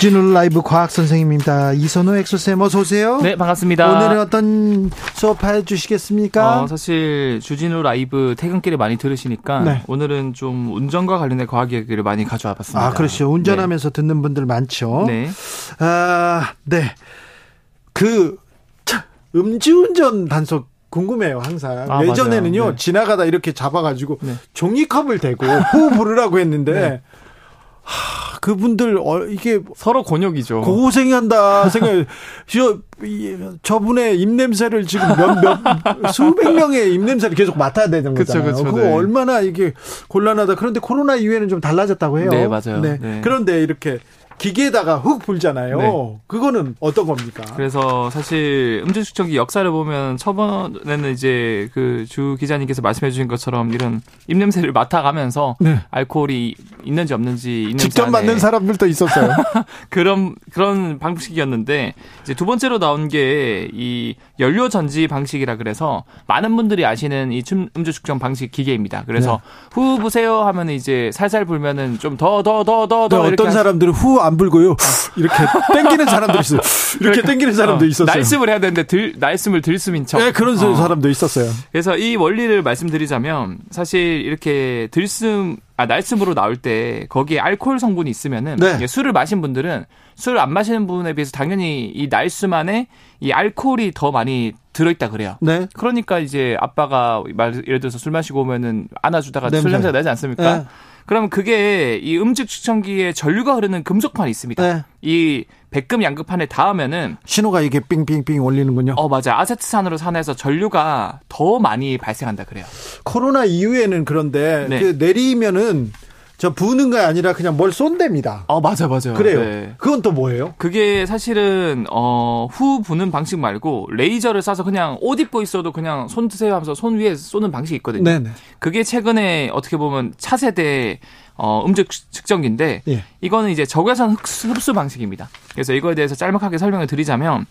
주진우 라이브 과학 선생님입니다. 이선호 엑소쌤 어서 오세요. 네, 반갑습니다. 오늘은 어떤 수업 해 주시겠습니까? 어, 사실 주진우 라이브 퇴근길에 많이 들으시니까 네. 오늘은 좀 운전과 관련된 과학 얘기를 많이 가져와 봤습니다. 아, 그렇죠. 운전하면서 듣는 분들 많죠. 네. 네. 아, 네. 그 차, 음주운전 단속 궁금해요, 항상. 아, 예전에는요. 네. 지나가다 이렇게 잡아가지고 네. 종이컵을 대고 호 부르라고 했는데, 네. 하, 그분들, 어, 이게 서로 곤욕이죠. 고생한다 생각. 저 이, 저분의 입 냄새를 지금 몇몇 수백 명의 입 냄새를 계속 맡아야 되는 그쵸, 거잖아요. 그쵸, 그거 네. 얼마나 이게 곤란하다. 그런데 코로나 이후에는 좀 달라졌다고 해요. 네, 맞아요. 네. 그런데 이렇게 기계에다가 훅 불잖아요. 네. 그거는 어떤 겁니까? 그래서 사실 음주 측정기 역사를 보면 처음에는 이제 그 주 기자님께서 말씀해 주신 것처럼 이런 입냄새를 맡아가면서 네. 알코올이 있는지 없는지 입냄새 직접 안에 맞는 사람들도 있었어요. 그런 그런 방식이었는데 이제 두 번째로 나온 게 이 연료 전지 방식이라 그래서 많은 분들이 아시는 이 춤- 음주 측정 방식 기계입니다. 그래서 후 부세요 하면 이제 살살 불면은 좀 더 더 더더 네, 더 이렇게 어떤 하- 사람들은 후안 불고요. 이렇게 땡기는 사람도 있어요. 이렇게 그러니까, 땡기는 사람도 어, 있었어요. 날습을 해야 되는데 들 날씀을 들숨인 척. 네, 그런 어. 사람도 있었어요. 그래서 이 원리를 말씀드리자면 사실 이렇게 들숨 아 날숨으로 나올 때 거기에 알코올 성분이 있으면은 네. 술을 마신 분들은 술을 안 마시는 분에 비해서 당연히 이 날숨 안에 이 알코올이 더 많이 들어있다 그래요. 네. 그러니까 이제 아빠가 말 예를 들어서 술 마시고 오면은 안아주다가 냄새. 술 냄새가 나지 않습니까? 네. 그러면 그게 이 음식 측정기에 전류가 흐르는 금속판이 있습니다. 네. 이 백금 양극판에 닿으면은 신호가 이게 삥삥삥 올리는군요. 어 맞아 아세트산으로 산해서 전류가 더 많이 발생한다 그래요. 코로나 이후에는 그런데 네. 그 내리면은 저 부는 게 아니라 그냥 뭘 쏜답니다. 어 맞아 맞아 그래요. 네. 그건 또 뭐예요? 그게 사실은 어 후 부는 방식 말고 레이저를 쏴서 그냥 옷 입고 있어도 그냥 손 드세요 하면서 손 위에 쏘는 방식이 있거든요. 네네. 그게 최근에 어떻게 보면 차세대 어, 음적 측정기인데 예. 이거는 이제 적외선 흡수, 흡수 방식입니다. 그래서 이거에 대해서 짤막하게 설명을 드리자면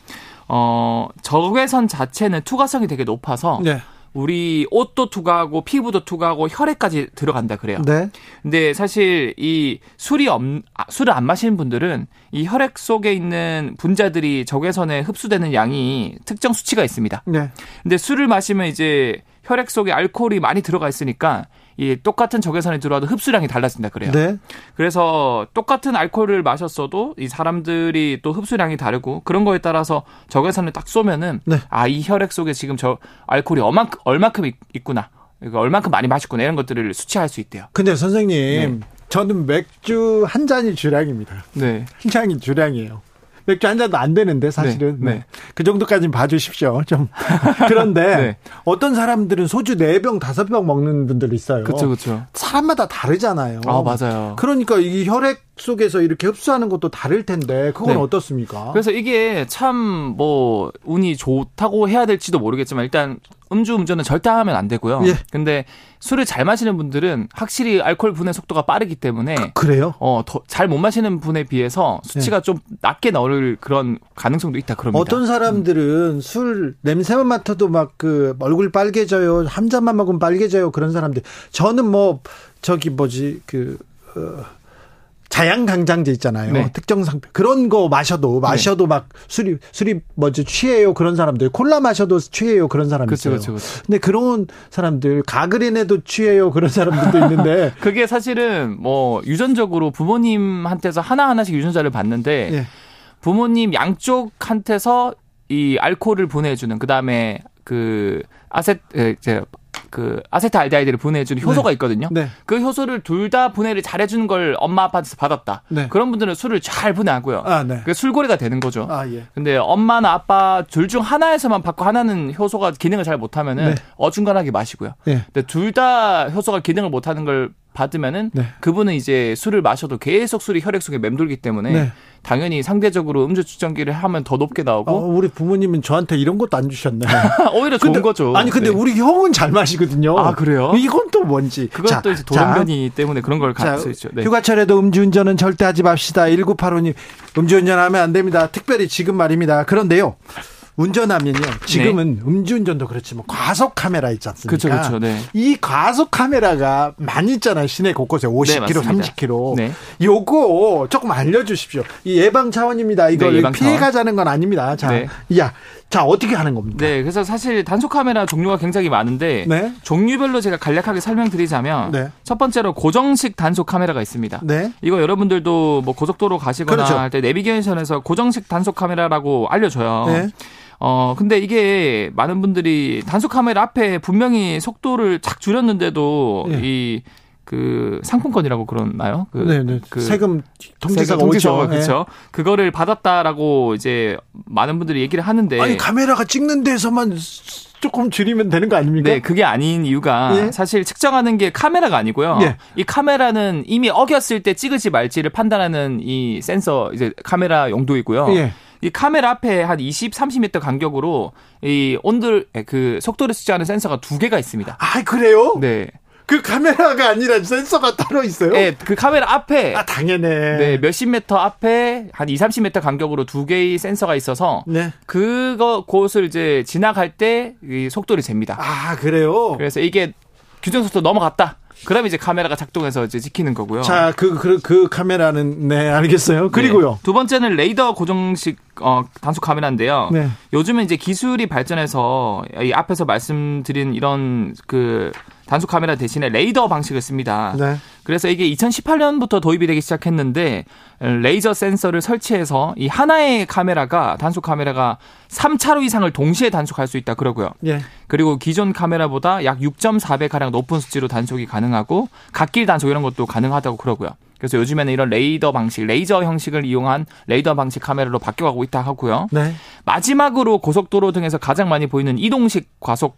어, 적외선 자체는 투과성이 되게 높아서 네. 우리 옷도 투과하고 피부도 투과하고 혈액까지 들어간다 그래요. 네. 근데 사실 이 술이 없, 아, 술을 안 마시는 분들은 이 혈액 속에 있는 분자들이 적외선에 흡수되는 양이 특정 수치가 있습니다. 네. 근데 술을 마시면 이제 혈액 속에 알코올이 많이 들어가 있으니까 이 똑같은 적외선이 들어와도 흡수량이 달라진다 그래요. 네. 그래서 똑같은 알코올을 마셨어도 이 사람들이 또 흡수량이 다르고 그런 거에 따라서 적외선을 딱 쏘면은 네. 아이 혈액 속에 지금 저 알코올이 얼만큼 얼만큼 있- 있구나. 이거 얼만큼 많이 마셨구나 이런 것들을 수치할 수 있대요. 근데 선생님, 저는 맥주 한 잔이 주량입니다. 네. 한 잔이 주량이에요. 맥주 한 잔도 안 되는데 사실은 네, 네. 그 정도까지는 봐주십시오. 좀 그런데 네. 어떤 사람들은 소주 4병 5병 먹는 분들 있어요. 그렇죠, 그렇죠. 사람마다 다르잖아요. 아 맞아요. 그러니까 이 혈액 속에서 이렇게 흡수하는 것도 다를 텐데 그건 네. 어떻습니까? 그래서 이게 참 뭐 운이 좋다고 해야 될지도 모르겠지만 일단 음주 운전은 절대 하면 안 되고요. 예. 근데 술을 잘 마시는 분들은 확실히 알코올 분해 속도가 빠르기 때문에 그 래요? 어, 더잘못 마시는 분에 비해서 수치가 좀 낮게 나올 그런 가능성도 있다 그럽니다. 네. 어떤 사람들은 술 냄새만 맡아도 막 그 얼굴 빨개져요. 한 잔만 먹으면 빨개져요. 그런 사람들. 저는 뭐 저기 뭐지 그 어, 자양강장제 있잖아요. 네. 특정 상표 그런 거 마셔도 마셔도 막 술이 술이 뭐지 취해요. 그런 사람들. 콜라 마셔도 취해요. 그런 사람 그렇죠, 있어요. 그렇죠, 그렇죠. 근데 그런 사람들 가그린에도 취해요. 그런 사람들도 있는데 그게 사실은 뭐 유전적으로 부모님한테서 하나 하나씩 유전자를 받는데 예. 부모님 양쪽한테서 이 알코올을 보내주는 그 다음에 그 아세 에, 이제 그 아세트알데하이드를 보내주는 효소가 있거든요. 네. 그 효소를 둘 다 분해를 잘해주는 걸 엄마 아빠한테서 받았다. 네. 그런 분들은 술을 잘 분해하고요. 아, 네. 그 술고래가 되는 거죠. 아, 예. 근데 엄마나 아빠 둘 중 하나에서만 받고 하나는 효소가 기능을 잘 못하면은 네. 어중간하게 마시고요. 예. 근데 둘 다 효소가 기능을 못하는 걸 받으면은 네. 그분은 이제 술을 마셔도 계속 술이 혈액 속에 맴돌기 때문에 네. 당연히 상대적으로 음주 측정기를 하면 더 높게 나오고. 어, 우리 부모님은 저한테 이런 것도 안 주셨네. 오히려 좋은 근데, 거죠. 아니 근데 네. 우리 형은 잘 마시거든요. 아 그래요? 이건 또 뭔지. 그건 또 이제 돌연변이 때문에 그런 걸 갖고 있죠. 네. 휴가철에도 음주운전은 절대 하지 맙시다. 1985님 음주운전하면 안 됩니다. 특별히 지금 말입니다. 그런데요. 운전하면요. 지금은 네. 음주운전도 그렇지만 과속 카메라 있지 않습니까? 그렇죠, 그렇죠. 네. 이 과속 카메라가 많이 있잖아요. 시내 곳곳에 50km, 네, 30km. 네. 요거 조금 알려주십시오. 이 예방 차원입니다. 이거 네, 예방 피해 가자는 건 아닙니다. 자, 네. 야, 자 어떻게 하는 겁니까? 네, 그래서 사실 단속 카메라 종류가 굉장히 많은데 네. 종류별로 제가 간략하게 설명드리자면 네. 첫 번째로 고정식 단속 카메라가 있습니다. 네. 이거 여러분들도 뭐 고속도로 가시거나 그렇죠. 할때 내비게이션에서 고정식 단속 카메라라고 알려줘요. 네. 어, 근데 이게 많은 분들이 단속 카메라 앞에 분명히 속도를 착 줄였는데도 네. 이, 그 상품권이라고 그러나요? 그, 네네. 네. 그 세금 통지서가 통지서 그렇죠. 네. 그거를 받았다라고 이제 많은 분들이 얘기를 하는데 아니 카메라가 찍는 데서만 조금 줄이면 되는 거 아닙니까? 네, 그게 아닌 이유가 예? 사실 측정하는 게 카메라가 아니고요. 예. 이 카메라는 이미 어겼을 때 찍을지 말지를 판단하는 이 센서 이제 카메라 용도이고요. 예. 이 카메라 앞에 한 20, 30m 간격으로 이 온도 그 속도를 측정하는 센서가 두 개가 있습니다. 아, 그래요? 네. 그 카메라가 아니라 센서가 따로 있어요? 네, 그 카메라 앞에. 아, 당연해. 네, 몇십 미터 앞에 한 2, 30m 간격으로 두 개의 센서가 있어서. 네. 그거, 곳을 이제 지나갈 때 이 속도를 잽니다. 아, 그래요? 그래서 이게 규정 속도 넘어갔다. 그럼 이제 카메라가 작동해서 이제 지키는 거고요. 자, 그, 그, 그 카메라는, 네, 알겠어요. 그리고요. 네. 두 번째는 레이더 고정식, 어, 단속 카메라인데요. 네. 요즘은 이제 기술이 발전해서 이 앞에서 말씀드린 이런 그 단속 카메라 대신에 레이더 방식을 씁니다. 네. 그래서 이게 2018년부터 도입이 되기 시작했는데 레이저 센서를 설치해서 이 하나의 카메라가 단속 카메라가 3차로 이상을 동시에 단속할 수 있다 그러고요. 예. 그리고 기존 카메라보다 약 6.4배 가량 높은 수치로 단속이 가능하고 갓길 단속 이런 것도 가능하다고 그러고요. 그래서 요즘에는 이런 레이더 방식, 레이저 형식을 이용한 레이더 방식 카메라로 바뀌어가고 있다 하고요. 네. 마지막으로 고속도로 등에서 가장 많이 보이는 이동식 과속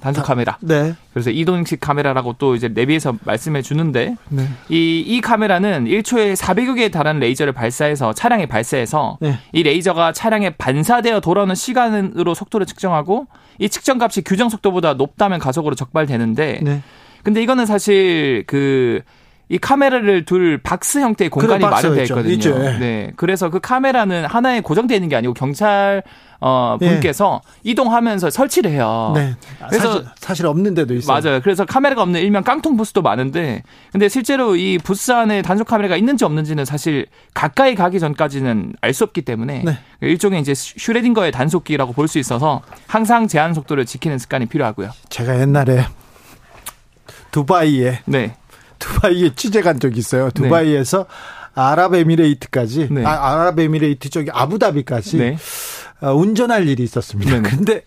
단속 카메라. 네. 그래서 이동식 카메라라고 또 이제 내비에서 말씀해 주는데 네. 이, 이 카메라는 1초에 400여 개에 달하는 레이저를 발사해서 차량에 발사해서 네. 이 레이저가 차량에 반사되어 돌아오는 시간으로 속도를 측정하고 이 측정값이 규정 속도보다 높다면 가속으로 적발되는데 네. 근데 이거는 사실 그 이 카메라를 둘 박스 형태의 공간이 마련되어 있거든요. 있죠. 예. 네. 그래서 그 카메라는 하나에 고정되어 있는 게 아니고 경찰 어 분께서 예. 이동하면서 설치를 해요. 네. 그래서 사실, 사실, 없는 데도 있어요. 맞아요. 그래서 카메라가 없는 일명 깡통 부스도 많은데 근데 실제로 이 부스 안에 단속 카메라가 있는지 없는지는 사실 가까이 가기 전까지는 알 수 없기 때문에 네. 일종의 이제 슈레딩거의 단속기라고 볼 수 있어서 항상 제한 속도를 지키는 습관이 필요하고요. 제가 옛날에 두바이에 네. 두바이에 취재 간 적이 있어요. 네. 두바이에서 네. 아랍에미레이트까지 네. 아, 아랍에미레이트 쪽이 아부다비까지 네. 어, 운전할 일이 있었습니다. 네네. 근데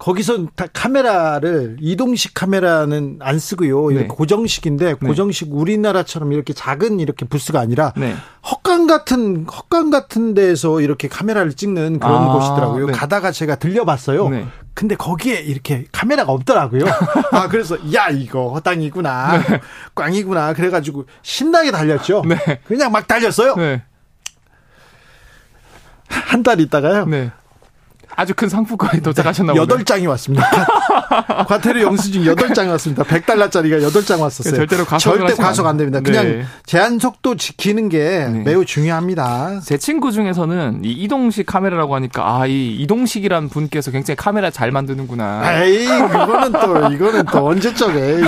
거기서 다 카메라를 이동식 카메라는 안 쓰고요. 네. 고정식인데 네. 고정식 우리나라처럼 이렇게 작은 이렇게 부스가 아니라 네. 헛간 같은 헛간 같은 데서 이렇게 카메라를 찍는 그런 아, 곳이더라고요. 네. 가다가 제가 들려봤어요. 네. 근데 거기에 이렇게 카메라가 없더라고요. 아 그래서 야 이거 헛땅이구나, 네. 꽝이구나. 그래가지고 신나게 달렸죠. 그냥 막 달렸어요. 한 달 있다가요. 아주 큰 상품권이 도착하셨나 보네요. 8장이 왔습니다. 과태료 영수증 8장이 왔습니다. 100달러짜리가 8장 왔었어요. 절대로 과속 절대 과속 안 됩니다. 그냥 네. 제한 속도 지키는 게 네. 매우 중요합니다. 제 친구 중에서는 이 이동식 카메라라고 하니까 아, 이 이동식이란 분께서 굉장히 카메라 잘 만드는구나. 에이, 이거는 또 이거는 또 언제적에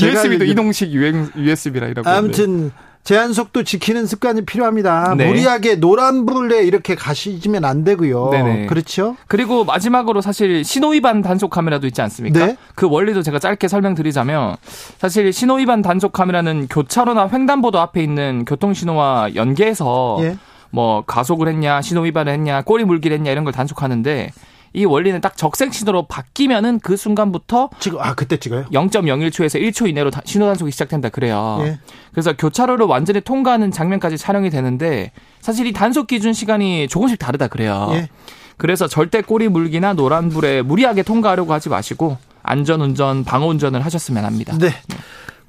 USB도 이동식 USB라 이라고. 아무튼 제한 속도 지키는 습관이 필요합니다. 네. 무리하게 노란불에 이렇게 가시면 안 되고요. 네네. 그렇죠? 그리고 마지막으로 사실 신호위반 단속 카메라도 있지 않습니까? 네? 그 원리도 제가 짧게 설명드리자면 사실 신호위반 단속 카메라는 교차로나 횡단보도 앞에 있는 교통신호와 연계해서 예. 뭐 가속을 했냐, 신호위반을 했냐, 꼬리 물기를 했냐 이런 걸 단속하는데 이 원리는 딱 적색 신호로 바뀌면은 그 순간부터 지금 아 그때 찍어요? 0.01초에서 1초 이내로 신호 단속이 시작된다 그래요. 예. 그래서 교차로를 완전히 통과하는 장면까지 촬영이 되는데 사실 이 단속 기준 시간이 조금씩 다르다 그래요. 예. 그래서 절대 꼬리 물기나 노란불에 무리하게 통과하려고 하지 마시고 안전 운전, 방어 운전을 하셨으면 합니다. 네.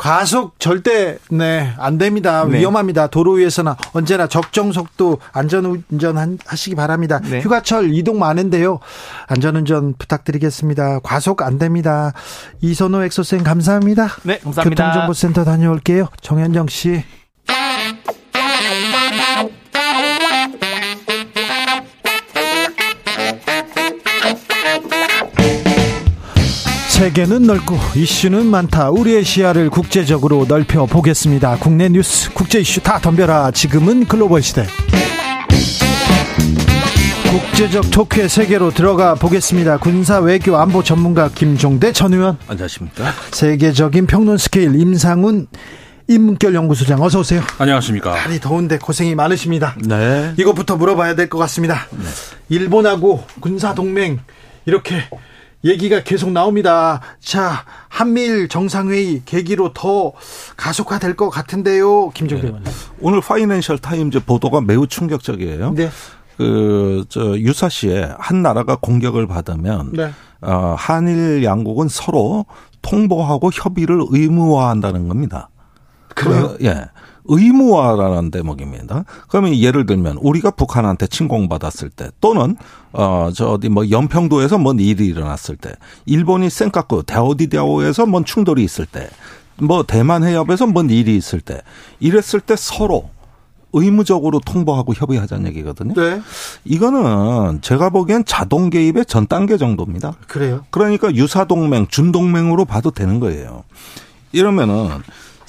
과속 절대 네, 안 됩니다. 네. 위험합니다. 도로 위에서는 언제나 적정 속도 안전 운전 하시기 바랍니다. 네. 휴가철 이동 많은데요. 안전 운전 부탁드리겠습니다. 과속 안 됩니다. 이선호 엑소쌤 감사합니다. 네, 감사합니다. 교통정보센터 다녀올게요. 정현정 씨. 세계는 넓고 이슈는 많다. 우리의 시야를 국제적으로 넓혀 보겠습니다. 국내 뉴스, 국제 이슈 다 덤벼라. 지금은 글로벌 시대. 국제적 토크의 세계로 들어가 보겠습니다. 군사 외교 안보 전문가 김종대 전 의원. 안녕하십니까? 세계적인 평론 스케일 임상훈 인문결 연구소장 어서 오세요. 안녕하십니까? 날이 더운데 고생이 많으십니다. 네. 이것부터 물어봐야 될 것 같습니다. 일본하고 군사 동맹 이렇게 얘기가 계속 나옵니다. 자, 한미일 정상회의 계기로 더 가속화될 것 같은데요. 김종대 의원. 오늘 파이낸셜 타임즈 보도가 매우 충격적이에요. 네. 그, 저, 유사시에 한 나라가 공격을 받으면, 네. 어, 한일 양국은 서로 통보하고 협의를 의무화한다는 겁니다. 그래요? 그, 예. 의무화라는 대목입니다. 그러면 예를 들면 우리가 북한한테 침공받았을 때 또는 어저 어디 뭐 연평도에서 뭔 일이 일어났을 때 일본이 센카쿠 다오디다오에서 뭔 충돌이 있을 때 뭐 대만 해협에서 뭔 일이 있을 때 이랬을 때 서로 의무적으로 통보하고 협의하자는 얘기거든요. 네. 이거는 제가 보기엔 자동 개입의 전 단계 정도입니다. 그래요. 그러니까 유사 동맹, 준 동맹으로 봐도 되는 거예요. 이러면은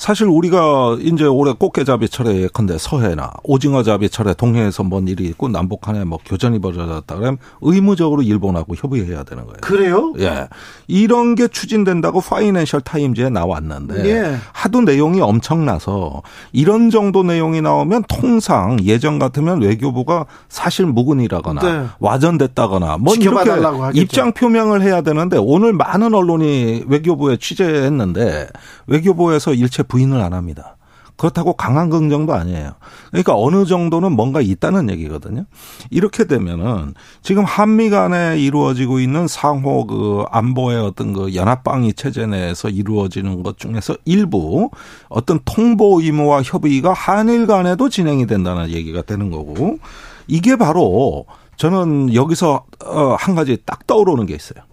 사실 우리가 이제 올해 꽃게잡이철에 예컨대 서해나 오징어잡이철에 동해에서 뭔 일이 있고 남북한에 뭐 교전이 벌어졌다 그러면 의무적으로 일본하고 협의해야 되는 거예요. 그래요? 예. 이런 게 추진된다고 파이낸셜 타임즈에 나왔는데 예. 하도 내용이 엄청나서 이런 정도 내용이 나오면 통상 예전 같으면 외교부가 사실 무근이라거나 네. 와전됐다거나 뭐 이렇게 하겠죠. 입장 표명을 해야 되는데 오늘 많은 언론이 외교부에 취재했는데 외교부에서 일체 부인을 안 합니다. 그렇다고 강한 긍정도 아니에요. 그러니까 어느 정도는 뭔가 있다는 얘기거든요. 이렇게 되면은 지금 한미 간에 이루어지고 있는 상호 그 안보의 어떤 그 연합방위 체제 내에서 이루어지는 것 중에서 일부 어떤 통보 의무와 협의가 한일 간에도 진행이 된다는 얘기가 되는 거고 이게 바로 저는 여기서 어, 한 가지 딱 떠오르는 게 있어요.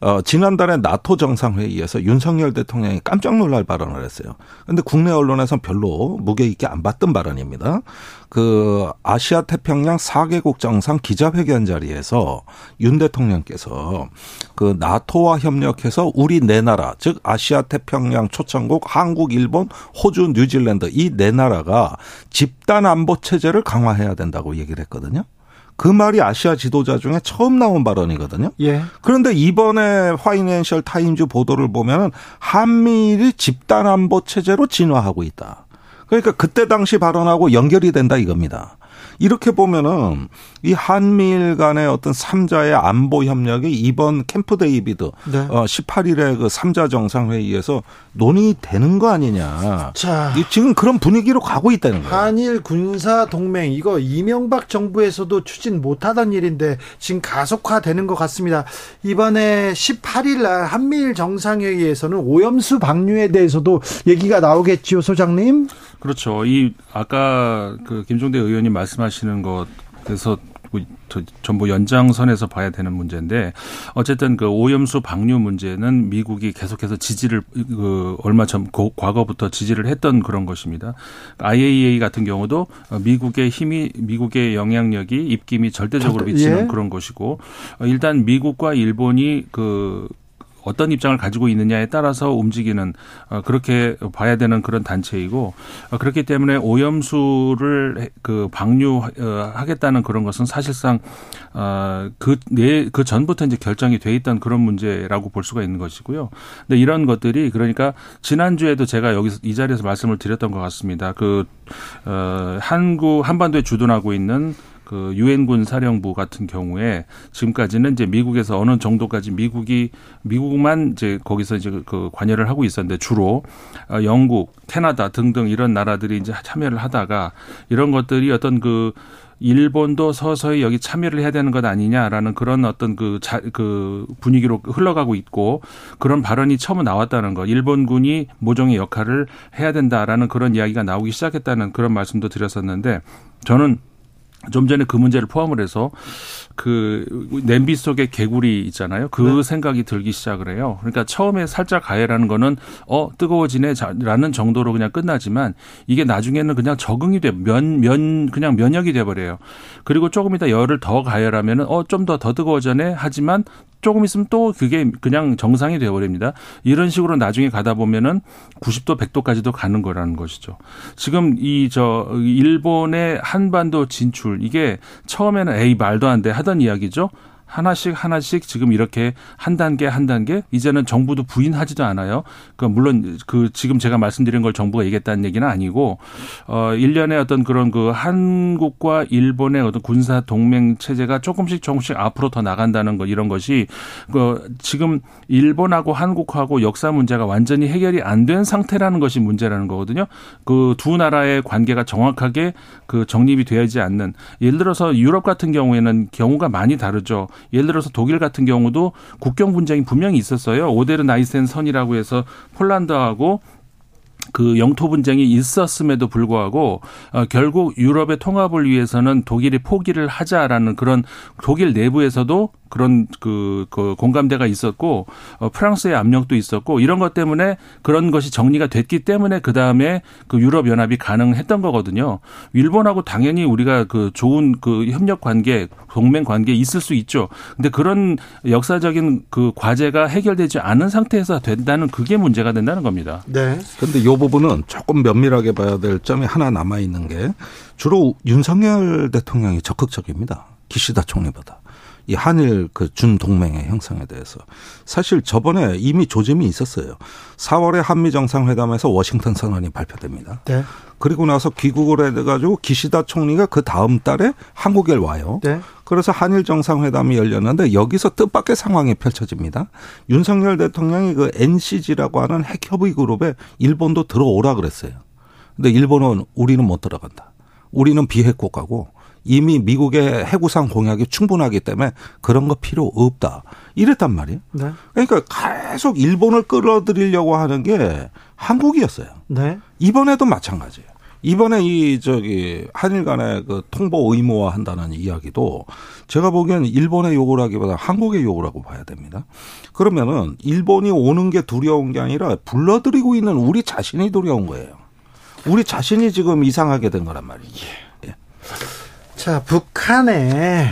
어, 지난달에 나토 정상회의에서 윤석열 대통령이 깜짝 놀랄 발언을 했어요. 근데 국내 언론에서는 별로 무게 있게 안 봤던 발언입니다. 그 아시아 태평양 4개국 정상 기자회견 자리에서 윤 대통령께서 그 나토와 협력해서 우리 네 나라, 즉 아시아 태평양 초청국 한국, 일본, 호주, 뉴질랜드 이 네 나라가 집단 안보 체제를 강화해야 된다고 얘기를 했거든요. 그 말이 아시아 지도자 중에 처음 나온 발언이거든요. 예. 그런데 이번에 파이낸셜 타임즈 보도를 보면은 한미일이 집단 안보 체제로 진화하고 있다. 그러니까 그때 당시 발언하고 연결이 된다 이겁니다. 이렇게 보면은 이 한미일 간의 어떤 삼자의 안보 협력이 이번 캠프 데이비드 네. 어 18일에 그 삼자 정상회의에서 논의되는 거 아니냐. 자. 이 지금 그런 분위기로 가고 있다는 거예요. 한일 군사 동맹 이거 이명박 정부에서도 추진 못하던 일인데 지금 가속화되는 것 같습니다. 이번에 18일 날 한미일 정상회의에서는 오염수 방류에 대해서도 얘기가 나오겠지요, 소장님? 그렇죠. 이 아까 그 김종대 의원님 말씀하 시는 것에서 뭐 저- 전부 연장선에서 봐야 되는 문제인데 어쨌든 그 오염수 방류 문제는 미국이 계속해서 지지를 그 얼마 전 고- 과거부터 지지를 했던 그런 것입니다. IAEA 같은 경우도 미국의 힘이 미국의 영향력이 입김이 절대적으로 절대- 미치는 예. 그런 것이고 어, 일단 미국과 일본이 그 어떤 입장을 가지고 있느냐에 따라서 움직이는 어, 그렇게 봐야 되는 그런 단체이고 어, 그렇기 때문에 오염수를 해- 그 방류하겠다는 그런 것은 사실상 어, 그내그 그 전부터 이제 결정이 돼 있던 그런 문제라고 볼 수가 있는 것이고요. 근데 이런 것들이 그러니까 지난 주에도 제가 여기서 이 자리에서 말씀을 드렸던 것 같습니다. 그 어, 한국 한반도에 주둔하고 있는 그 유엔군 사령부 같은 경우에 지금까지는 이제 미국에서 어느 정도까지 미국이 미국만 이제 거기서 이제 그 관여를 하고 있었는데 주로 어, 영국, 캐나다 등등 이런 나라들이 이제 참여를 하다가 이런 것들이 어떤 그 일본도 서서히 여기 참여를 해야 되는 것 아니냐라는 그런 어떤 그, 자, 그 분위기로 흘러가고 있고 그런 발언이 처음 나왔다는 거. 일본군이 모종의 역할을 해야 된다라는 그런 이야기가 나오기 시작했다는 그런 말씀도 드렸었는데 저는 좀 전에 그 문제를 포함을 해서 그 냄비 속에 개구리 있잖아요. 그 네. 생각이 들기 시작을 해요. 그러니까 처음에 살짝 가해라는 거는 어 뜨거워지네라는 정도로 그냥 끝나지만 이게 나중에는 그냥 적응이 돼 면 면 그냥 면역이 돼 버려요. 그리고 조금 이따 열을 더 가열하면은 어좀 더더 뜨거워져네 하지만 조금 있으면 또 그게 그냥 정상이 되어버립니다. 이런 식으로 나중에 가다 보면은 90도, 100도까지도 가는 거라는 것이죠. 지금 이 저 일본의 한반도 진출 이게 처음에는 에이 말도 안 돼 하던 이야기죠. 하나씩 하나씩 지금 이렇게 한 단계 한 단계 이제는 정부도 부인하지도 않아요. 그 물론 그 지금 제가 말씀드린 걸 정부가 얘기했다는 얘기는 아니고 어 일련의 어떤 그런 그 한국과 일본의 어떤 군사 동맹 체제가 조금씩 조금씩 앞으로 더 나간다는 거 이런 것이 그 지금 일본하고 한국하고 역사 문제가 완전히 해결이 안 된 상태라는 것이 문제라는 거거든요. 그 두 나라의 관계가 정확하게 그 정립이 되어야지 않는 예를 들어서 유럽 같은 경우에는 경우가 많이 다르죠. 예를 들어서 독일 같은 경우도 국경 분쟁이 분명히 있었어요. 오데르 나이센 선이라고 해서 폴란드하고 그 영토 분쟁이 있었음에도 불구하고 어, 결국 유럽의 통합을 위해서는 독일이 포기를 하자라는 그런 독일 내부에서도 그런 그, 그 공감대가 있었고 어, 프랑스의 압력도 있었고 이런 것 때문에 그런 것이 정리가 됐기 때문에 그 다음에 그 유럽 연합이 가능했던 거거든요. 일본하고 당연히 우리가 그 좋은 그 협력 관계, 동맹 관계 있을 수 있죠. 근데 그런 역사적인 그 과제가 해결되지 않은 상태에서 된다는 그게 문제가 된다는 겁니다. 네. 근데 이 부분은 조금 면밀하게 봐야 될 점이 하나 남아 있는 게 주로 윤석열 대통령이 적극적입니다. 기시다 총리보다. 이 한일 그 준동맹의 형성에 대해서 사실 저번에 이미 조짐이 있었어요. 4월에 한미 정상회담에서 워싱턴 선언이 발표됩니다. 네. 그리고 나서 귀국을 해가지고 기시다 총리가 그 다음 달에 한국에 와요. 네. 그래서 한일 정상회담이 열렸는데 여기서 뜻밖의 상황이 펼쳐집니다. 윤석열 대통령이 그 NCG라고 하는 핵협의 그룹에 일본도 들어오라 그랬어요. 근데 일본은 우리는 못 들어간다. 우리는 비핵 국가고 이미 미국의 해구상 공약이 충분하기 때문에 그런 거 필요 없다. 이랬단 말이에요. 네. 그러니까 계속 일본을 끌어들이려고 하는 게 한국이었어요. 네. 이번에도 마찬가지예요. 이번에 이 저기 한일 간의 그 통보 의무화 한다는 이야기도 제가 보기에는 일본의 요구를 하기보다 한국의 요구라고 봐야 됩니다. 그러면은 일본이 오는 게 두려운 게 아니라 불러들이고 있는 우리 자신이 두려운 거예요. 우리 자신이 지금 이상하게 된 거란 말이죠. 예. 자, 북한에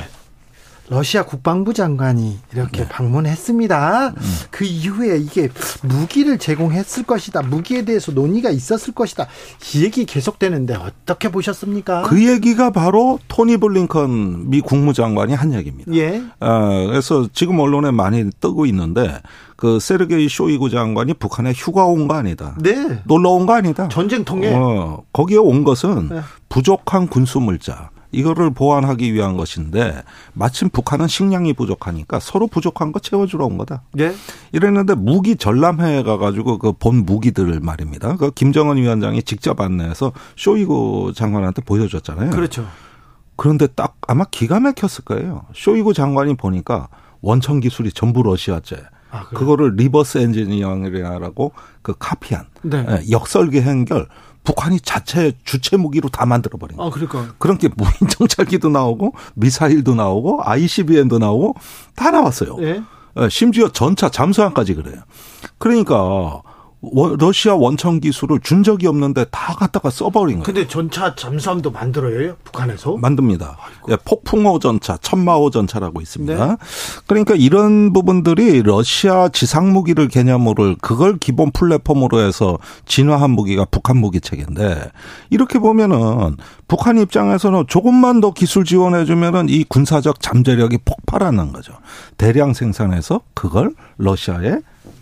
러시아 국방부 장관이 이렇게 네. 방문했습니다. 음. 그 이후에 이게 무기를 제공했을 것이다. 무기에 대해서 논의가 있었을 것이다. 이 얘기 계속되는데 어떻게 보셨습니까? 그 얘기가 바로 토니 블링컨 미 국무장관이 한 얘기입니다. 예. 어, 그래서 지금 언론에 많이 뜨고 있는데 그 세르게이 쇼이구 장관이 북한에 휴가 온 거 아니다. 네. 놀러 온 거 아니다. 전쟁통에. 어, 거기에 온 것은 네. 부족한 군수 물자. 이거를 보완하기 위한 것인데 마침 북한은 식량이 부족하니까 서로 부족한 거 채워주러 온 거다. 예. 이랬는데 무기 전람회에 가가지고 그 본 무기들을 말입니다. 그 김정은 위원장이 직접 안내해서 쇼이구 장관한테 보여줬잖아요. 그렇죠. 그런데 딱 아마 기가 막혔을 거예요. 쇼이구 장관이 보니까 원천 기술이 전부 러시아제. 아, 그거를 reverse engineering이라고 그 카피한 네. 예, 역설계 행결 북한이 자체 주체 무기로 다 만들어 버린 거예요. 아, 그러니까. 그런 게 무인 정찰기도 나오고 미사일도 나오고 ICBM도 나오고 다 나왔어요. 예? 예 심지어 전차 잠수함까지 그래요. 그러니까 러시아 원천 기술을 준 적이 없는데 다 갖다가 써버린 거예요. 근데 전차 잠수함도 만들어요, 북한에서? 만듭니다. 예, 폭풍호 전차, 천마호 전차라고 있습니다. 네. 그러니까 이런 부분들이 러시아 지상 무기를 개념으로 그걸 기본 플랫폼으로 해서 진화한 무기가 북한 무기 체계인데 이렇게 보면은 북한 입장에서는 조금만 더 기술 지원해 주면은 이 군사적 잠재력이 폭발하는 거죠. 대량 생산해서 그걸 러시아에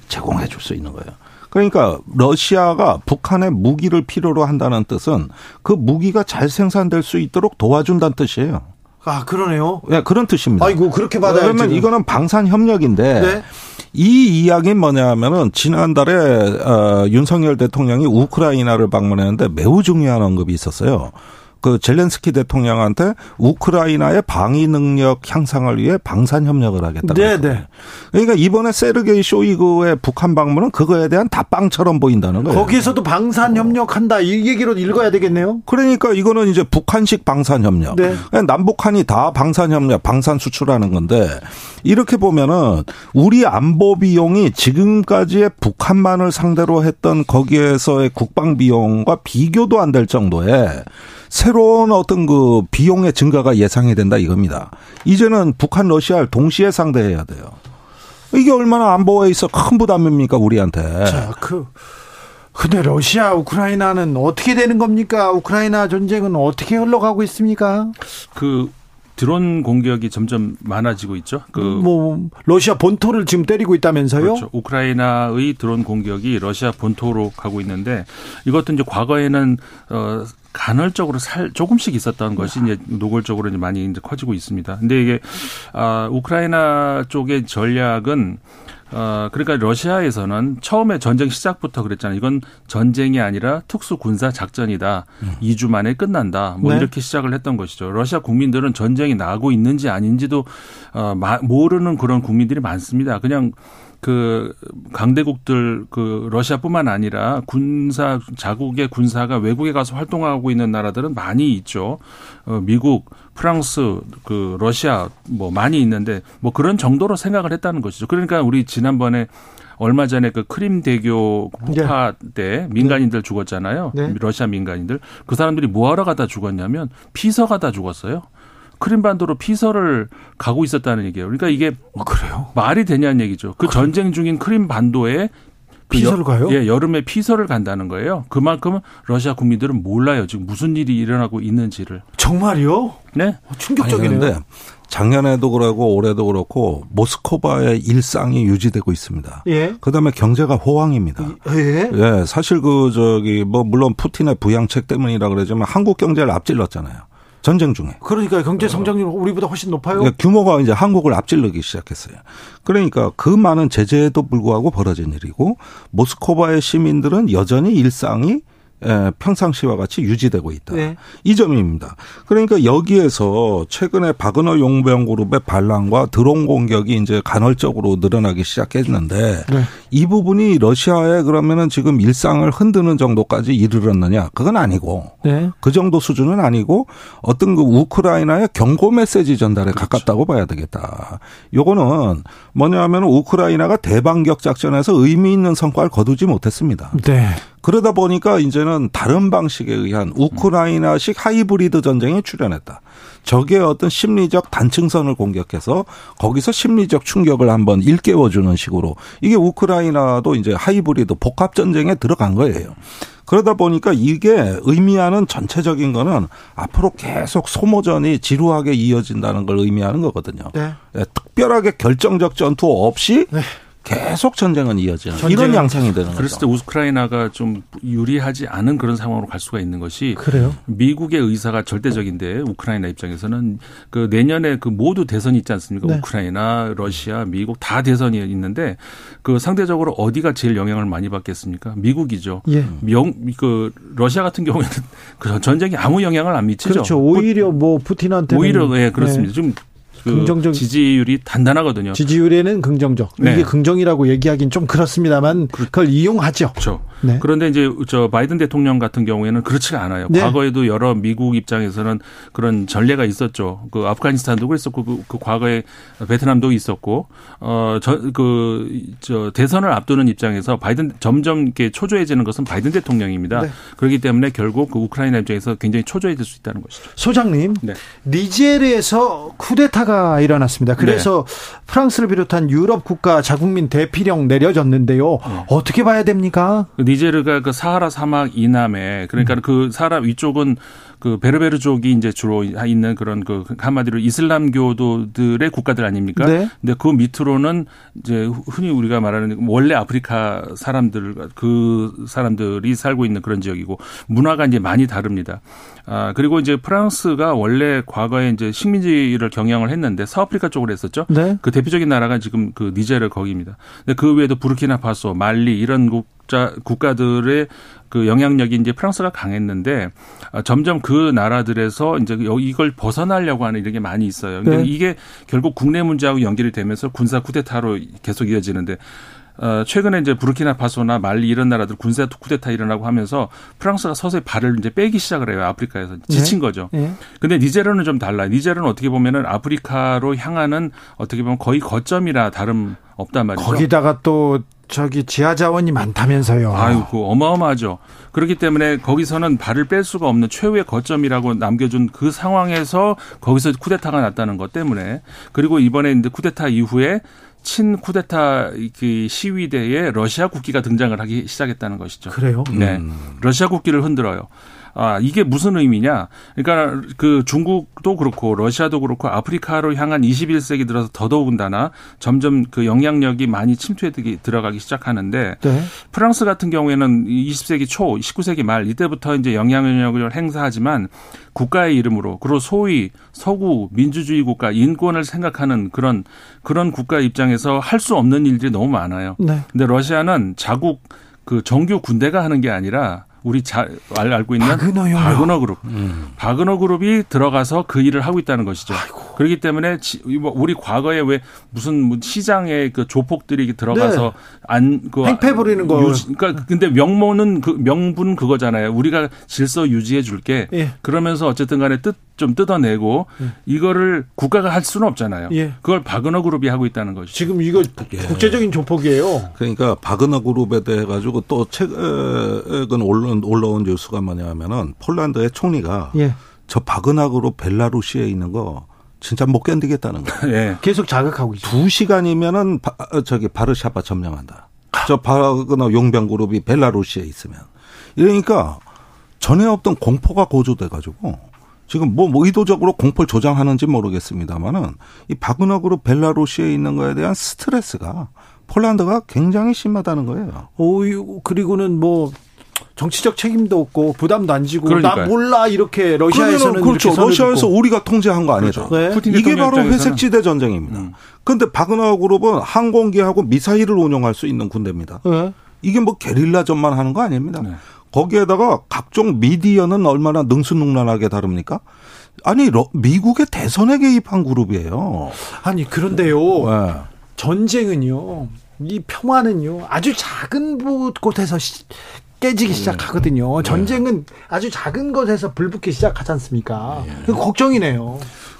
제공해 줄 수 있는 거예요. 그러니까 러시아가 북한의 무기를 필요로 한다는 뜻은 그 무기가 잘 생산될 수 있도록 도와준다는 뜻이에요. 아 그러네요. 네, 그런 뜻입니다. 아이고 그렇게 받아야지. 그러면 이거는 방산 협력인데 네. 이 이야기는 뭐냐면은 지난달에 어, 윤석열 대통령이 우크라이나를 방문했는데 매우 중요한 언급이 있었어요. 그 젤렌스키 대통령한테 우크라이나의 방위 능력 향상을 위해 방산 협력을 하겠다고. 네. 네. 그러니까 이번에 세르게이 쇼이그의 북한 방문은 그거에 대한 답방처럼 보인다는 거예요. 거기에서도 방산 협력한다 이 얘기로 읽어야 되겠네요. 그러니까 이거는 이제 북한식 방산 협력. 네. 남북한이 다 방산 협력, 방산 수출하는 건데 이렇게 보면은 우리 안보 비용이 지금까지의 북한만을 상대로 했던 거기에서의 국방 비용과 비교도 안 될 정도의 새로운 어떤 그 비용의 증가가 예상이 된다 이겁니다. 이제는 북한 러시아를 동시에 상대해야 돼요. 이게 얼마나 안보에 있어 큰 부담입니까 우리한테. 자, 그 근데 러시아 우크라이나는 어떻게 되는 겁니까? 우크라이나 전쟁은 어떻게 흘러가고 있습니까? 그 드론 공격이 점점 많아지고 있죠. 그 뭐 러시아 본토를 지금 때리고 있다면서요? 그렇죠. 우크라이나의 드론 공격이 러시아 본토로 가고 있는데 이것도 이제 과거에는 어 간헐적으로 살 조금씩 있었던 것이 이제 노골적으로 이제 많이 이제 커지고 있습니다. 근데 이게 아 우크라이나 쪽의 전략은 어 그러니까 러시아에서는 처음에 전쟁 시작부터 그랬잖아요. 이건 전쟁이 아니라 특수 군사 작전이다. 음. 2주 만에 끝난다. 뭐 네. 이렇게 시작을 했던 것이죠. 러시아 국민들은 전쟁이 나고 있는지 아닌지도 어 마- 모르는 그런 국민들이 많습니다. 그냥 그 강대국들 그 러시아뿐만 아니라 군사 자국의 군사가 외국에 가서 활동하고 있는 나라들은 많이 있죠. 어 미국, 프랑스, 그 러시아 뭐 많이 있는데 뭐 그런 정도로 생각을 했다는 것이죠. 그러니까 우리 지난번에 얼마 전에 그 크림 대교 폭파 때 민간인들 죽었잖아요. 네. 러시아 민간인들. 그 사람들이 뭐 하러 가다 죽었냐면 피서 가다 죽었어요. 크림반도로 피서를 가고 있었다는 얘기예요. 그러니까 이게 그래요? 말이 되냐는 얘기죠. 그 전쟁 중인 크림반도에 그 피서를 여- 가요? 예, 여름에 피서를 간다는 거예요. 그만큼 러시아 국민들은 몰라요. 지금 무슨 일이 일어나고 있는지를. 정말요? 네. 어. 그런데 작년에도 그러고 올해도 그렇고 모스크바의 일상이 유지되고 있습니다. 예. 그다음에 경제가 호황입니다. 예. 예, 사실 그 저기 뭐 물론 푸틴의 부양책 때문이라 그러지만 한국 경제를 앞질렀잖아요. 전쟁 중에. 그러니까 경제 성장률 우리보다 훨씬 높아요. 그러니까 규모가 이제 한국을 앞질르기 시작했어요. 그러니까 그 많은 제재에도 불구하고 벌어진 일이고 모스크바의 시민들은 여전히 일상이 예, 평상시와 같이 유지되고 있다. 네. 이 점입니다. 그러니까 여기에서 최근에 바그너 용병 그룹의 반란과 드론 공격이 이제 간헐적으로 늘어나기 시작했는데 네. 이 부분이 러시아의 그러면은 지금 일상을 흔드는 정도까지 이르렀느냐? 그건 아니고 네. 그 정도 수준은 아니고 어떤 그 우크라이나의 경고 메시지 전달에 가깝다고 봐야 되겠다. 요거는 뭐냐면 우크라이나가 대반격 작전에서 의미 있는 성과를 거두지 못했습니다. 네. 그러다 보니까 이제는 다른 방식에 의한 우크라이나식 하이브리드 전쟁에 출연했다. 적의 어떤 심리적 단층선을 공격해서 거기서 심리적 충격을 한번 일깨워주는 식으로 이게 우크라이나도 이제 하이브리드 복합 전쟁에 들어간 거예요. 그러다 보니까 이게 의미하는 전체적인 거는 앞으로 계속 소모전이 지루하게 이어진다는 걸 의미하는 거거든요. 네. 예, 특별하게 결정적 전투 없이 네. 계속 전쟁은 이어지는 전쟁은- 이런 양상이 되는 거죠. 그랬을 때 우크라이나가 좀 유리하지 않은 그런 상황으로 갈 수가 있는 것이 그래요? 미국의 의사가 절대적인데 우크라이나 입장에서는 그 내년에 그 모두 대선이 있지 않습니까? 네. 우크라이나, 러시아, 미국 다 대선이 있는데 그 상대적으로 어디가 제일 영향을 많이 받겠습니까? 미국이죠. 예. 영, 그 러시아 같은 경우에는 그 전쟁이 아무 영향을 안 미치죠. 그렇죠. 오히려 뭐 푸틴한테 오히려 예 그렇습니다. 좀 그 긍정적- 지지율이 단단하거든요. 지지율에는 긍정적. 네. 이게 긍정이라고 얘기하긴 좀 그렇습니다만 그걸 이용하죠. 그렇죠. 네. 그런데 이제 저 바이든 대통령 같은 경우에는 그렇지가 않아요. 네. 과거에도 여러 미국 입장에서는 그런 전례가 있었죠. 그 아프가니스탄도 그랬었고 그, 그 과거에 베트남도 있었고 어저그저 대선을 앞두는 입장에서 바이든 점점 이렇게 초조해지는 것은 바이든 대통령입니다. 네. 그렇기 때문에 결국 그 우크라이나 입장에서 굉장히 초조해질 수 있다는 것이죠. 소장님, 네. 니제르에서 쿠데타가 사태가 일어났습니다. 그래서 네. 프랑스를 비롯한 유럽 국가 자국민 대피령 내려졌는데요. 네. 어떻게 봐야 됩니까? 그 니제르가 그 사하라 사막 이남에 그러니까 음. 그 사하라 위쪽은 그 베르베르족이 이제 주로 있는 그런 그 한마디로 이슬람교도들의 국가들 아닙니까? 네. 근데 그 밑으로는 이제 흔히 우리가 말하는 원래 아프리카 사람들 그 사람들이 살고 있는 그런 지역이고 문화가 이제 많이 다릅니다. 아 그리고 이제 프랑스가 원래 과거에 이제 식민지를 경영을 했는데 서아프리카 쪽으로 했었죠. 네. 그 대표적인 나라가 지금 그 니제르 거기입니다. 근데 그 외에도 부르키나파소, 말리 이런 국자 국가들의 그 영향력이 이제 프랑스가 강했는데 아, 점점 그 나라들에서 이제 이걸 벗어나려고 하는 이런 게 많이 있어요. 근데 네. 이게 결국 국내 문제하고 연결이 되면서 군사 쿠데타로 계속 이어지는데 어, 최근에 이제 부르키나파소나 말리 이런 나라들 군사 쿠데타 일어나고 하면서 프랑스가 서서히 발을 이제 빼기 시작을 해요. 아프리카에서 지친 네. 거죠. 네. 근데 니제르는 좀 달라요. 니제르는 어떻게 보면은 아프리카로 향하는 어떻게 보면 거의 거점이라 다름 없단 말이죠. 거기다가 또 저기 지하 자원이 많다면서요. 아이고 어마어마하죠. 그렇기 때문에 거기서는 발을 뺄 수가 없는 최후의 거점이라고 남겨준 그 상황에서 거기서 쿠데타가 났다는 것 때문에 그리고 이번에 이제 쿠데타 이후에 친 쿠데타 그 시위대에 러시아 국기가 등장을 하기 시작했다는 것이죠. 그래요? 네. 음. 러시아 국기를 흔들어요. 아, 이게 무슨 의미냐? 그러니까 그 중국도 그렇고 러시아도 그렇고 아프리카로 향한 21세기 들어서 더더군다나 점점 그 영향력이 많이 침투해 들어가기 시작하는데 네. 프랑스 같은 경우에는 20세기 초, 19세기 말 이때부터 이제 영향력을 행사하지만 국가의 이름으로 그리고 소위 서구 민주주의 국가 인권을 생각하는 그런 그런 국가 입장에서 할 수 없는 일들이 너무 많아요. 네. 근데 러시아는 자국 그 정규 군대가 하는 게 아니라 우리 잘 알고 있는 바그너요. 바그너 그룹. 음. 바그너 그룹이 들어가서 그 일을 하고 있다는 것이죠. 아이고. 그렇기 때문에 뭐 우리 과거에 왜 무슨 뭐 시장에 그 조폭들이 들어가서 네. 안그 팽패 부리는 거. 유지, 그러니까 근데 명모는 그 명분 그거잖아요. 우리가 질서 유지해 줄게. 예. 그러면서 어쨌든 간에 뜻 좀 뜯어내고 예. 이거를 국가가 할 수는 없잖아요. 예. 그걸 바그너 그룹이 하고 있다는 거죠. 지금 이거 예. 국제적인 조폭이에요. 그러니까 바그너 그룹에 대해 가지고 또 최근 올 라온, 올라온 뉴스가 뭐냐면은 폴란드의 총리가 예. 저 바그너 그룹 벨라루시에 있는 거 진짜 못 견디겠다는 거예요. 예. 계속 자극하고 있죠. 두 시간이면은 바, 저기 바르샤바 점령한다. 저 바그너 용병 그룹이 벨라루시에 있으면 이러니까 전에 없던 공포가 고조돼 가지고 지금 뭐, 뭐 의도적으로 공포를 조장하는지 모르겠습니다만은 이 바그너 그룹 벨라루시에 있는 거에 대한 스트레스가 폴란드가 굉장히 심하다는 거예요. 오, 그리고는 뭐 정치적 책임도 없고 부담도 안 지고 그러니까요. 나 몰라 이렇게 러시아에서는 그렇죠. 러시아에서 우리가 통제한 거 아니죠. 그렇죠. 네. 이게 바로 회색지대 전쟁입니다. 음. 그런데 바그너 그룹은 항공기하고 미사일을 운용할 수 있는 군대입니다. 네. 이게 뭐 게릴라전만 하는 거 아닙니다. 네. 거기에다가 각종 미디어는 얼마나 능수능란하게 다릅니까? 아니 미국의 대선에 개입한 그룹이에요. 아니 그런데요. 네. 전쟁은요. 이 평화는요. 아주 작은 곳에서 깨지기 음. 시작하거든요. 네. 전쟁은 아주 작은 것에서 불붙기 시작하지 않습니까? 네. 걱정이네요.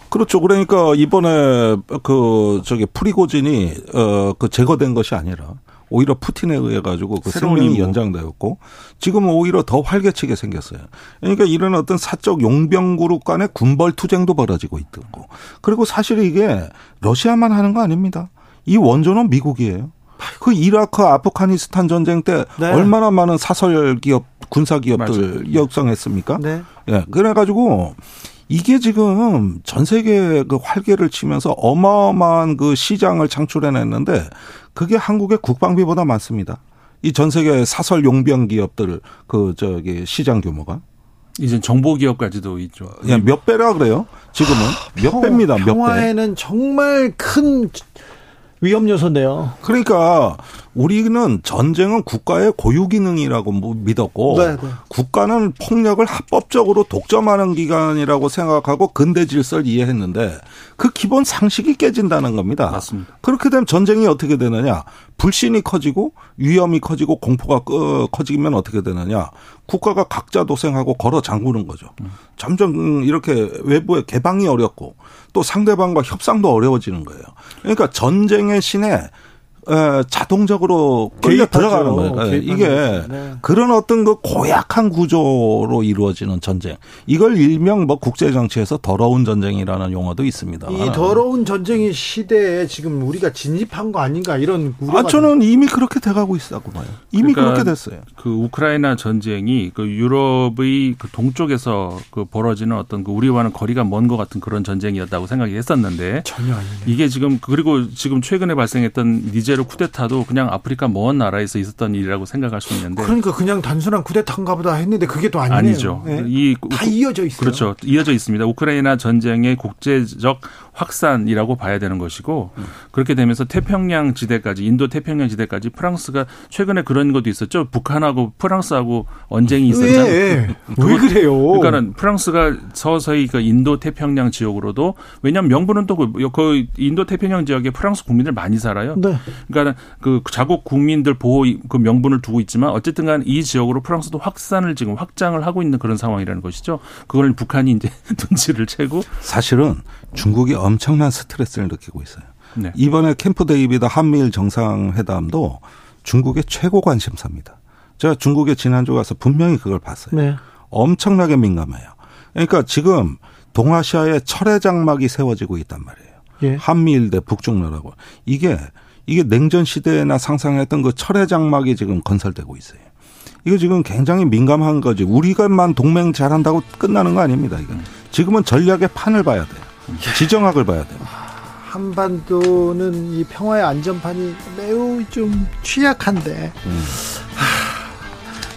그렇죠. 그러니까 이번에 그 저기 프리고진이 어그 제거된 것이 아니라 오히려 푸틴에 의해 가지고 그 생명이 연장되었고 지금은 오히려 더 활개치게 생겼어요. 그러니까 이런 어떤 사적 용병 그룹 간의 군벌 투쟁도 벌어지고 있고 그리고 사실 이게 러시아만 하는 거 아닙니다. 이 원조는 미국이에요. 그 이라크 아프가니스탄 전쟁 때 네. 얼마나 많은 사설 기업 군사 기업들 역성했습니까? 네. 예. 그래 가지고 이게 지금 전 세계 그 활개를 치면서 어마어마한 그 시장을 창출해냈는데 그게 한국의 국방비보다 많습니다. 이 전 세계 사설 용병 기업들 그 저기 시장 규모가 이제 정보 기업까지도 있죠. 예, 몇 배라 그래요? 지금은 하, 몇 평, 배입니다. 몇 평화에는 정말 큰 위험 요소인데요. 그러니까 우리는 전쟁은 국가의 고유 기능이라고 뭐 믿었고 네, 네. 국가는 폭력을 합법적으로 독점하는 기관이라고 생각하고 근대 질서를 이해했는데 그 기본 상식이 깨진다는 겁니다. 맞습니다. 그렇게 되면 전쟁이 어떻게 되느냐? 불신이 커지고 위험이 커지고 공포가 커지면 어떻게 되느냐? 국가가 각자 도생하고 걸어 잠그는 거죠. 음. 점점 이렇게 외부의 개방이 어렵고 또 상대방과 협상도 어려워지는 거예요. 그러니까 전쟁의 신에 에, 자동적으로 끌려. 들어가는 거예요. 예, 개입하는 이게. 네. 그런 어떤 그 고약한 구조로 이루어지는 전쟁. 이걸 일명 뭐 국제 정치에서 더러운 전쟁이라는 용어도 있습니다. 이 더러운 전쟁의 시대에 지금 우리가 진입한 거 아닌가 이런 우려가 아 저는 이미 그렇게 돼가고 있다고 봐요. 이미 그러니까 그렇게 됐어요. 그 우크라이나 전쟁이 그 유럽의 그 동쪽에서 그 벌어지는 어떤 그 우리와는 거리가 먼 것 같은 그런 전쟁이었다고 생각이 했었는데 전혀 아니네. 이게 지금 그리고 지금 최근에 발생했던 니제 르 쿠데타도 그냥 아프리카 먼 나라에서 있었던 일이라고 생각할 수 있는데 그러니까 그냥 단순한 쿠데타인가 보다 했는데 그게 또 아니네요. 아니죠. 네. 이다 이어져 있어요. 그렇죠. 이어져 있습니다. 우크라이나 전쟁의 국제적 확산이라고 봐야 되는 것이고 그렇게 되면서 태평양 지대까지 인도 태평양 지대까지 프랑스가 최근에 그런 것도 있었죠. 북한하고 프랑스하고 언쟁이 있었잖아요. 왜? 왜 그래요? 그러니까는 프랑스가 서서히 그 인도 태평양 지역으로도 왜냐하면 명분은 또그 그 인도 태평양 지역에 프랑스 국민들 많이 살아요. 네. 그러니까 그 자국 국민들 보호 그 명분을 두고 있지만 어쨌든간 이 지역으로 프랑스도 확산을 지금 확장을 하고 있는 그런 상황이라는 것이죠. 그걸 북한이 이제 눈치를 채고 사실은 중국이 엄청난 스트레스를 느끼고 있어요. 네. 이번에 캠프 데이비드 한미일 정상회담도 중국의 최고 관심사입니다. 제가 중국에 지난주 가서 분명히 그걸 봤어요. 네. 엄청나게 민감해요. 그러니까 지금 동아시아에 철의 장막이 세워지고 있단 말이에요. 예. 한미일 대 북중러라고. 이게 이게 냉전 시대에나 상상했던 그 철의 장막이 지금 건설되고 있어요. 이거 지금 굉장히 민감한 거지. 우리가만 동맹 잘한다고 끝나는 거 아닙니다. 이거. 지금은 전략의 판을 봐야 돼요. 지정학을 봐야 돼요. 한반도는 이 평화의 안전판이 매우 좀 취약한데 하,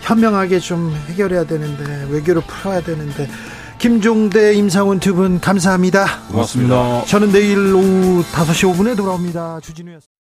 현명하게 좀 해결해야 되는데 외교로 풀어야 되는데 김종대 임상훈 두 분 감사합니다. 고맙습니다. 저는 내일 오후 5시 5분에 돌아옵니다. 주진우였습니다.